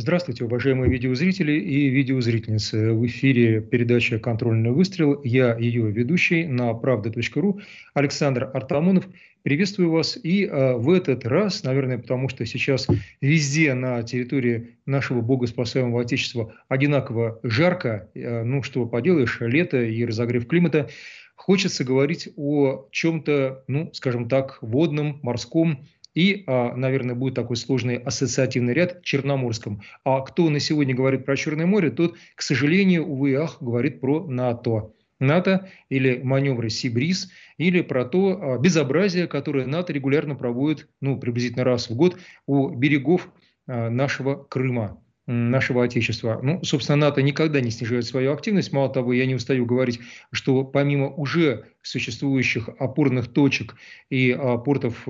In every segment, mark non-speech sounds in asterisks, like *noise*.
Здравствуйте, уважаемые видеозрители и видеозрительницы. В эфире передача «Контрольный выстрел». Я ее ведущий на правда.ру Александр Артамонов. Приветствую вас. И э, в этот раз, наверное, потому что сейчас везде на территории нашего богоспасаемого Отечества одинаково жарко, э, ну что поделаешь, лето и разогрев климата, хочется говорить о чем-то, ну, скажем так, водном, морском, и, а, наверное, будет такой сложный ассоциативный ряд Черноморском. А кто на сегодня говорит про Черное море, тот, к сожалению, увы ах, говорит про НАТО. НАТО или маневры Сибриз, или про то а, безобразие, которое НАТО регулярно проводит, ну, приблизительно раз в год у берегов а, нашего Крыма нашего Отечества. Ну, собственно, НАТО никогда не снижает свою активность. Мало того, я не устаю говорить, что помимо уже существующих опорных точек и портов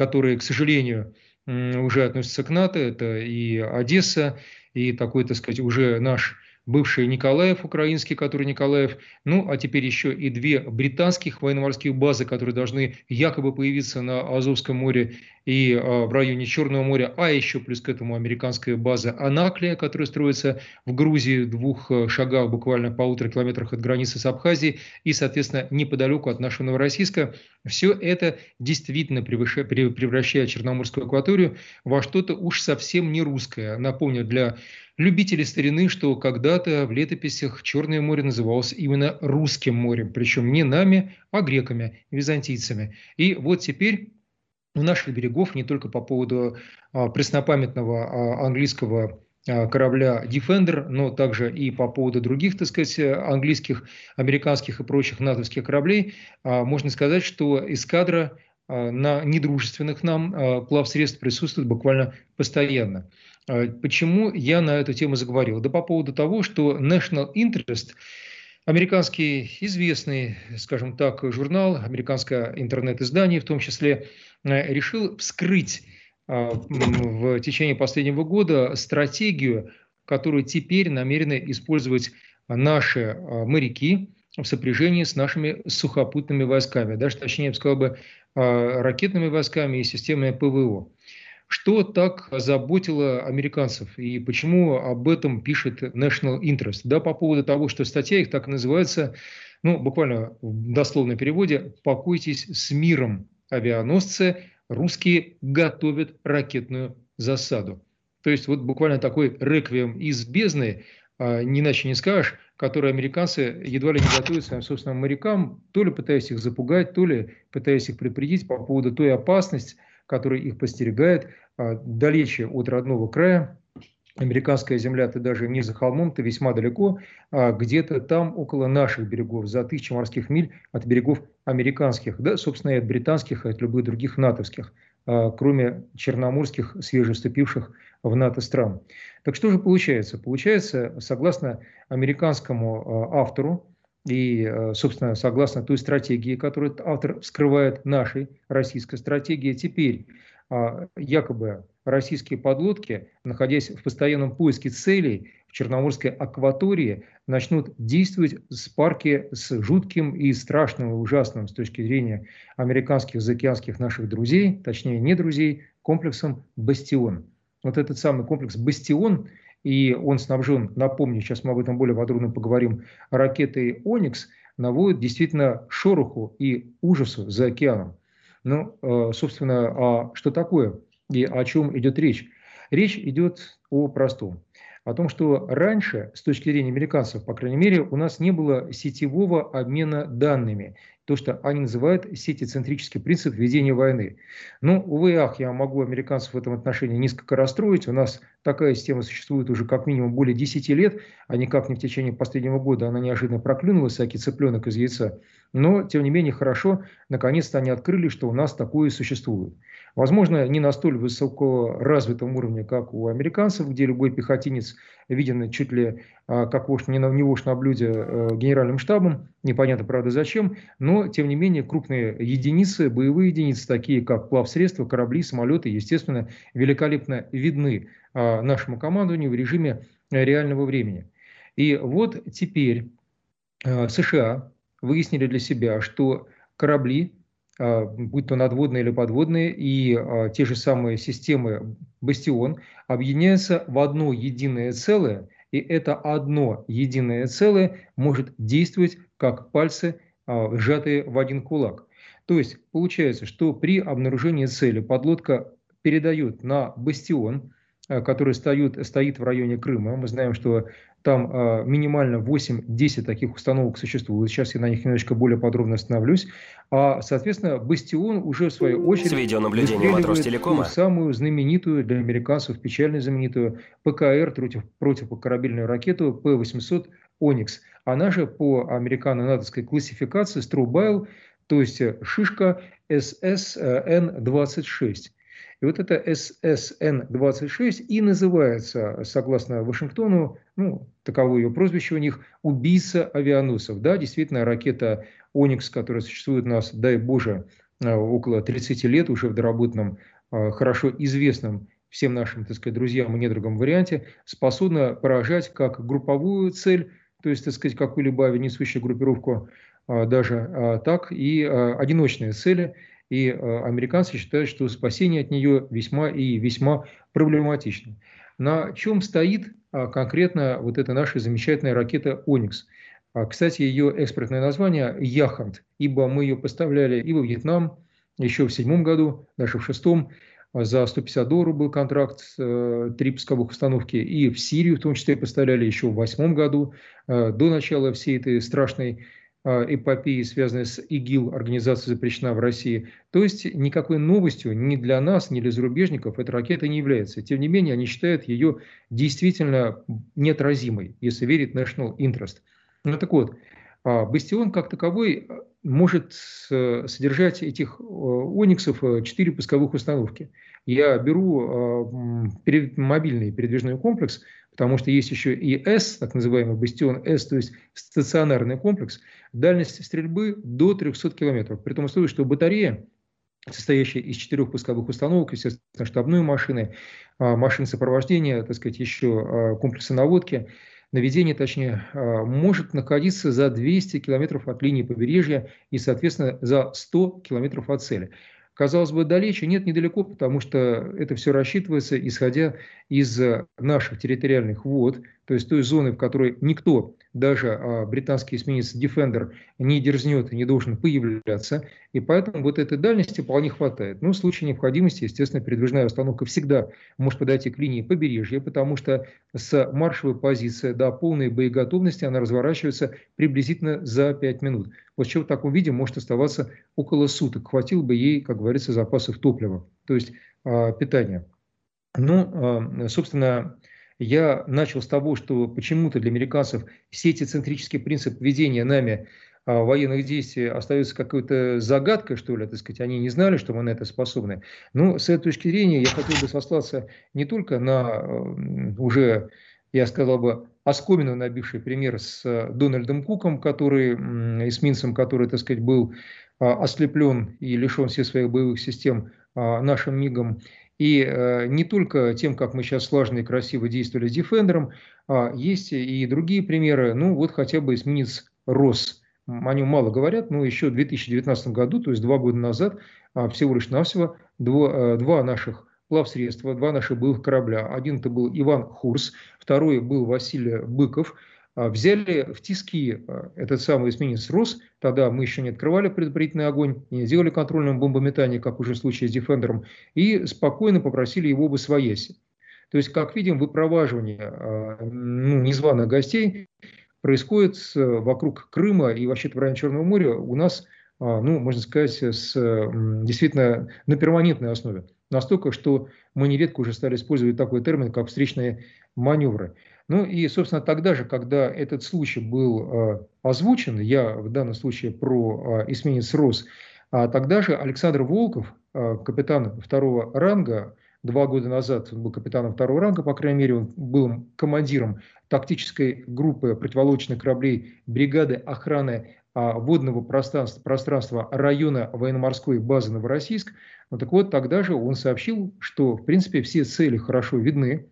которые, к сожалению, уже относятся к НАТО, это и Одесса, и такой, так сказать, уже наш бывший Николаев украинский, который Николаев, ну а теперь еще и две британских военно-морских базы, которые должны якобы появиться на Азовском море и а, в районе Черного моря, а еще плюс к этому американская база Анаклия, которая строится в Грузии в двух э, шагах, буквально полутора километрах от границы с Абхазией и, соответственно, неподалеку от нашего Новороссийска. Все это действительно превращает Черноморскую акваторию во что-то уж совсем не русское. Напомню, для любители старины, что когда-то в летописях Черное море называлось именно русским морем, причем не нами, а греками, византийцами. И вот теперь у наших берегов не только по поводу а, преснопамятного а, английского а, корабля Defender, но также и по поводу других, так сказать, английских, американских и прочих натовских кораблей, а, можно сказать, что эскадра на недружественных нам плавсредств присутствует буквально постоянно. Почему я на эту тему заговорил? Да по поводу того, что National Interest, американский известный, скажем так, журнал, американское интернет-издание в том числе, решил вскрыть а, в течение последнего года стратегию, которую теперь намерены использовать наши а, моряки в сопряжении с нашими сухопутными войсками, даже точнее, я бы сказал бы, ракетными войсками и системами ПВО. Что так заботило американцев и почему об этом пишет National Interest? Да, по поводу того, что статья их так называется, ну, буквально в дословном переводе «Покойтесь с миром, авианосцы, русские готовят ракетную засаду». То есть вот буквально такой реквием из бездны, а, не иначе не скажешь, который американцы едва ли не готовят своим собственным морякам, то ли пытаясь их запугать, то ли пытаясь их предупредить по поводу той опасности, который их постерегает а, далече от родного края. Американская земля, ты даже не за холмом, ты весьма далеко, а где-то там около наших берегов, за тысячи морских миль от берегов американских, да, собственно, и от британских, и от любых других натовских, а, кроме черноморских, свежеступивших в НАТО стран. Так что же получается? Получается, согласно американскому автору, и, э, собственно, согласно той стратегии, которую автор вскрывает нашей российской стратегии, теперь а, якобы российские подлодки, находясь в постоянном поиске целей в Черноморской акватории, начнут действовать с парки с жутким и страшным и ужасным с точки зрения американских заокеанских наших друзей, точнее не друзей, комплексом «Бастион». Вот этот самый комплекс «Бастион» и он снабжен, напомню, сейчас мы об этом более подробно поговорим, ракетой «Оникс», наводит действительно шороху и ужасу за океаном. Ну, э, собственно, а что такое и о чем идет речь? Речь идет о простом. О том, что раньше, с точки зрения американцев, по крайней мере, у нас не было сетевого обмена данными то, что они называют сетицентрический принцип ведения войны. Ну, увы, ах, я могу американцев в этом отношении несколько расстроить. У нас такая система существует уже как минимум более 10 лет, а никак не в течение последнего года. Она неожиданно проклюнулась, всякий цыпленок из яйца. Но, тем не менее, хорошо, наконец-то они открыли, что у нас такое существует. Возможно, не на столь высоко развитом уровне, как у американцев, где любой пехотинец виден чуть ли а, как вождь, не, на, не вождь на блюде э, генеральным штабом, непонятно, правда, зачем, но, тем не менее, крупные единицы, боевые единицы, такие как плавсредства, корабли, самолеты, естественно, великолепно видны а, нашему командованию в режиме реального времени. И вот теперь а, США выяснили для себя, что корабли будь то надводные или подводные, и те же самые системы «Бастион» объединяются в одно единое целое, и это одно единое целое может действовать как пальцы, сжатые в один кулак. То есть получается, что при обнаружении цели подлодка передает на «Бастион», который стоит, стоит в районе Крыма. Мы знаем, что там э, минимально 8-10 таких установок существует. Сейчас я на них немножечко более подробно остановлюсь. А, соответственно, Бастион уже в свою очередь С видеонаблюдением от Ростелекома. самую знаменитую для американцев, печально знаменитую ПКР против, противокорабельную ракету П-800 «Оникс». Она же по американо-натовской классификации «Струбайл», то есть шишка ССН-26. И вот это ССН-26 и называется, согласно Вашингтону, ну, таково ее прозвище у них, убийца авианосцев. Да, действительно, ракета «Оникс», которая существует у нас, дай Боже, э, около 30 лет, уже в доработанном, э, хорошо известном всем нашим, так сказать, друзьям и недругам варианте, способна поражать как групповую цель, то есть, так сказать, какую-либо авианесущую группировку, э, даже так и одиночные цели – и американцы считают, что спасение от нее весьма и весьма проблематично. На чем стоит а, конкретно вот эта наша замечательная ракета «Оникс»? А, кстати, ее экспортное название «Яхант», ибо мы ее поставляли и во Вьетнам еще в седьмом году, даже в шестом, за 150 долларов был контракт, э, три пусковых установки, и в Сирию в том числе поставляли еще в восьмом году, э, до начала всей этой страшной а, эпопеи, связанной с ИГИЛ, организация запрещена в России. То есть никакой новостью ни для нас, ни для зарубежников эта ракета не является. Тем не менее, они считают ее действительно неотразимой, если верить National Interest. Ну так вот, а, Бастион как таковой а, может содержать этих ониксов 4 пусковых установки. Я беру мобильный передвижной комплекс, потому что есть еще и С, так называемый бастион С, то есть стационарный комплекс, дальность стрельбы до 300 километров. При том условии, что батарея, состоящая из четырех пусковых установок, естественно, штабной машины, а, машины сопровождения, так сказать, еще а, комплексы наводки, наведения, точнее, а, может находиться за 200 километров от линии побережья и, соответственно, за 100 километров от цели. Казалось бы, далече, нет, недалеко, потому что это все рассчитывается, исходя из наших территориальных вод, то есть той зоны, в которой никто даже а, британский эсминец Defender не дерзнет и не должен появляться. И поэтому вот этой дальности вполне хватает. Но в случае необходимости, естественно, передвижная установка всегда может подойти к линии побережья, потому что с маршевой позиции до полной боеготовности она разворачивается приблизительно за 5 минут. Вот чего в таком виде может оставаться около суток. Хватило бы ей, как говорится, запасов топлива, то есть э, питания. Ну, э, собственно, я начал с того, что почему-то для американцев все эти центрический принцип ведения нами а, военных действий остается какой-то загадкой, что ли, так сказать, они не знали, что мы на это способны. Но с этой точки зрения я хотел бы сослаться не только на уже, я сказал бы, оскомину набивший пример с э, Дональдом Куком, который, эсминцем, который, так сказать, был ослеплен и лишен всех своих боевых систем а, нашим МИГом, и э, не только тем, как мы сейчас слаженно и красиво действовали с Defender, а есть и другие примеры. Ну, вот хотя бы эсминец «Рос». О нем мало говорят, но еще в 2019 году, то есть два года назад, а, всего лишь навсего, два, э, два наших плавсредства, два наших былых корабля. Один это был Иван Хурс, второй был Василий Быков – а, взяли в тиски а, этот самый эсминец «Рос», тогда мы еще не открывали предварительный огонь, не сделали контрольное бомбометание, как уже в случае с «Дефендером», и спокойно попросили его бы свояси. То есть, как видим, выпроваживание а, ну, незваных гостей происходит вокруг Крыма и вообще-то в районе Черного моря у нас, ну, можно сказать, с, действительно на перманентной основе. Настолько, что мы нередко уже стали использовать такой термин, как встречные маневры. Ну и, собственно, тогда же, когда этот случай был э, озвучен, я в данном случае про э, эсминец РОС, а тогда же Александр Волков, э, капитан второго ранга, два года назад он был капитаном второго ранга, по крайней мере, он был командиром тактической группы противолодочных кораблей бригады охраны а, водного пространства, пространства района военно-морской базы Новороссийск. Ну, так вот, тогда же он сообщил, что, в принципе, все цели хорошо видны,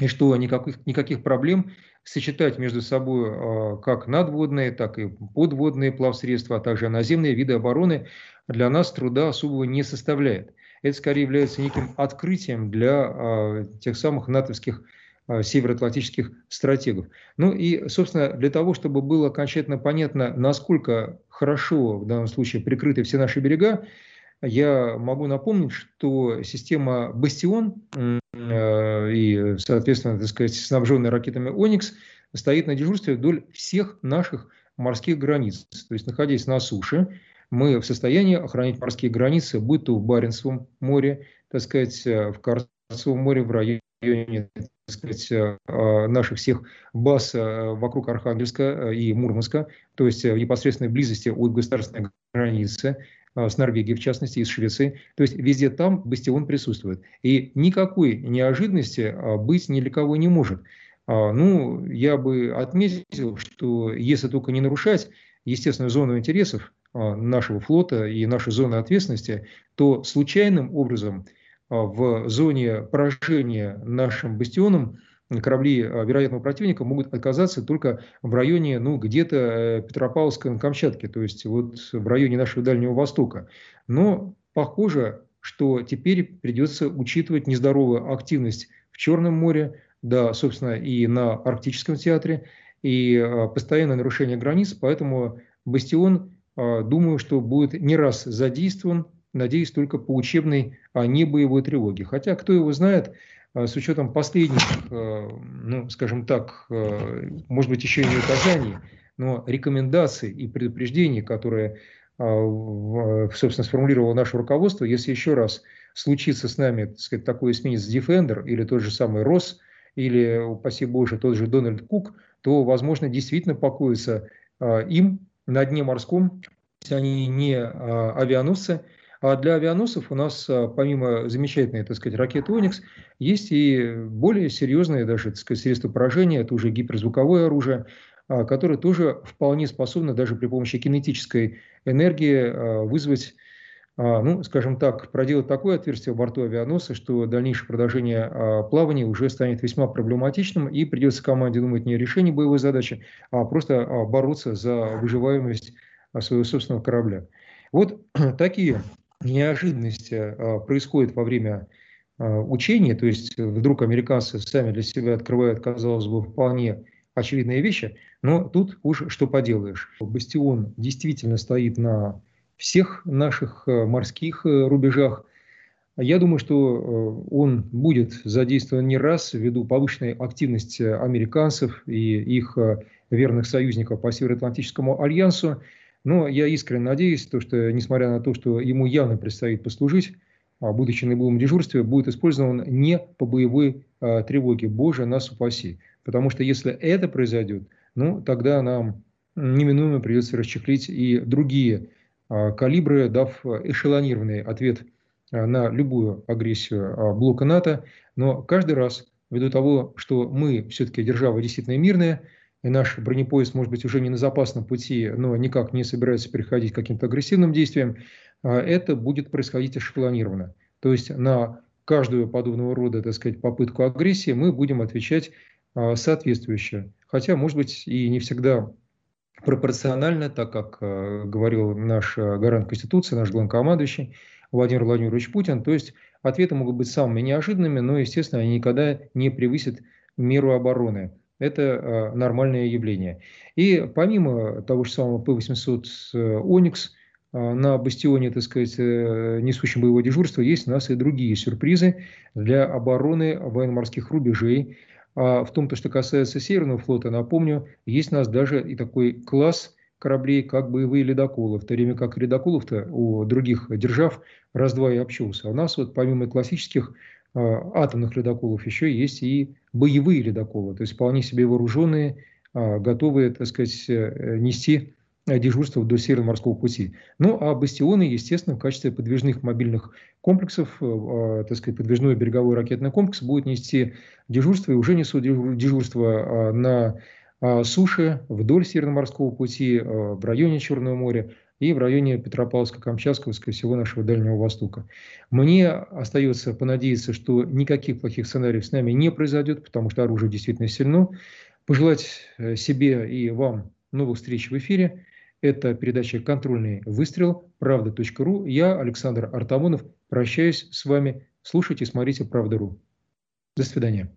и что никаких, никаких проблем сочетать между собой а, как надводные, так и подводные плавсредства, а также наземные виды обороны для нас труда особого не составляет. Это скорее является неким открытием для а, тех самых натовских североатлантических стратегов. Ну и, собственно, для того, чтобы было окончательно понятно, насколько хорошо в данном случае прикрыты все наши берега, я могу напомнить, что система «Бастион» э, и, соответственно, так сказать, снабженная ракетами «Оникс» стоит на дежурстве вдоль всех наших морских границ. То есть, находясь на суше, мы в состоянии охранять морские границы, будь то в Баренцевом море, так сказать, э, в Карсовом море, в районе так сказать, э, наших всех баз вокруг Архангельска и Мурманска, то есть в непосредственной близости от государственной границы, а, с Норвегией, в частности, из Швеции. То есть везде там бастион присутствует. И никакой неожиданности а, быть ни для кого не может. А, ну, я бы отметил, что если только не нарушать естественную зону интересов нашего флота и нашей зоны ответственности, то случайным образом в зоне поражения нашим бастионом корабли а, вероятного противника могут оказаться только в районе, ну, где-то э, Петропавловска на Камчатке, то есть вот в районе нашего Дальнего Востока. Но похоже, что теперь придется учитывать нездоровую активность в Черном море, да, собственно, и на Арктическом театре, и а, постоянное нарушение границ, поэтому «Бастион», а, думаю, что будет не раз задействован, надеюсь, только по учебной, а не боевой тревоге. Хотя, кто его знает, с учетом последних, э, ну, скажем так, э, может быть, еще и не указаний, но рекомендаций и предупреждений, которые, а, собственно, сформулировало наше руководство, если еще раз случится с нами, так сказать, такой эсминец Defender или тот же самый Росс, или, упаси Боже, тот же Дональд Кук, то, возможно, действительно покоится а, им на дне морском, если они не авианосцы, а для авианосцев у нас, а, помимо замечательной, так сказать, ракеты «Оникс», есть и более серьезные даже, так сказать, средства поражения, это уже гиперзвуковое оружие, а, которое тоже вполне способно даже при помощи кинетической энергии а, вызвать ну, скажем так, проделать такое отверстие в борту авианосца, что дальнейшее продолжение плавания уже станет весьма проблематичным, и придется команде думать не о решении боевой задачи, а просто бороться за выживаемость своего собственного корабля. Вот *clears throat* такие неожиданности а, происходит во время а, учения, то есть вдруг американцы сами для себя открывают, казалось бы, вполне очевидные вещи, но тут уж что поделаешь. Бастион действительно стоит на всех наших а, морских рубежах. Я думаю, что он будет задействован не раз ввиду повышенной активности американцев и их верных союзников по Североатлантическому альянсу. Но я искренне надеюсь, то, что несмотря на то, что ему явно предстоит послужить, а, будучи на боевом дежурстве, будет использован не по боевой а, тревоге. Боже, нас упаси. Потому что если это произойдет, ну, тогда нам неминуемо придется расчехлить и другие а, калибры, дав эшелонированный ответ а, на любую агрессию а, блока НАТО. Но каждый раз, ввиду того, что мы все-таки держава действительно мирная, и наш бронепоезд, может быть, уже не на запасном пути, но никак не собирается переходить к каким-то агрессивным действиям, а, это будет происходить эшелонированно. То есть на каждую подобного рода, так сказать, попытку агрессии мы будем отвечать а, соответствующе. Хотя, может быть, и не всегда пропорционально, так как а, говорил наш гарант Конституции, наш главнокомандующий Владимир Владимирович Путин. То есть ответы могут быть самыми неожиданными, но, естественно, они никогда не превысят меру обороны это э, нормальное явление. И помимо того же самого П-800 э, «Оникс», э, на бастионе, так сказать, несущем боевое дежурство, есть у нас и другие сюрпризы для обороны военно-морских рубежей. А в том, то, что касается Северного флота, напомню, есть у нас даже и такой класс кораблей, как боевые ледоколы, в то время как ледоколов-то у других держав раз-два и общался. У нас вот помимо классических атомных ледоколов еще есть и боевые ледоколы, то есть вполне себе вооруженные, а, готовые, так сказать, э, нести дежурство вдоль Северного морского пути. Ну, а бастионы, естественно, в качестве подвижных мобильных комплексов, э, а, так сказать, подвижной береговой ракетный комплекс будет нести дежурство и уже несут дежурство на суше вдоль Северного морского пути, в районе Черного моря, и в районе Петропавловска-Камчатского, всего нашего Дальнего Востока. Мне остается понадеяться, что никаких плохих сценариев с нами не произойдет, потому что оружие действительно сильно. Пожелать э, себе и вам новых встреч в эфире. Это передача «Контрольный выстрел. Правда.ру». Я, Александр Артамонов, прощаюсь с вами. Слушайте, смотрите «Правда.ру». До свидания.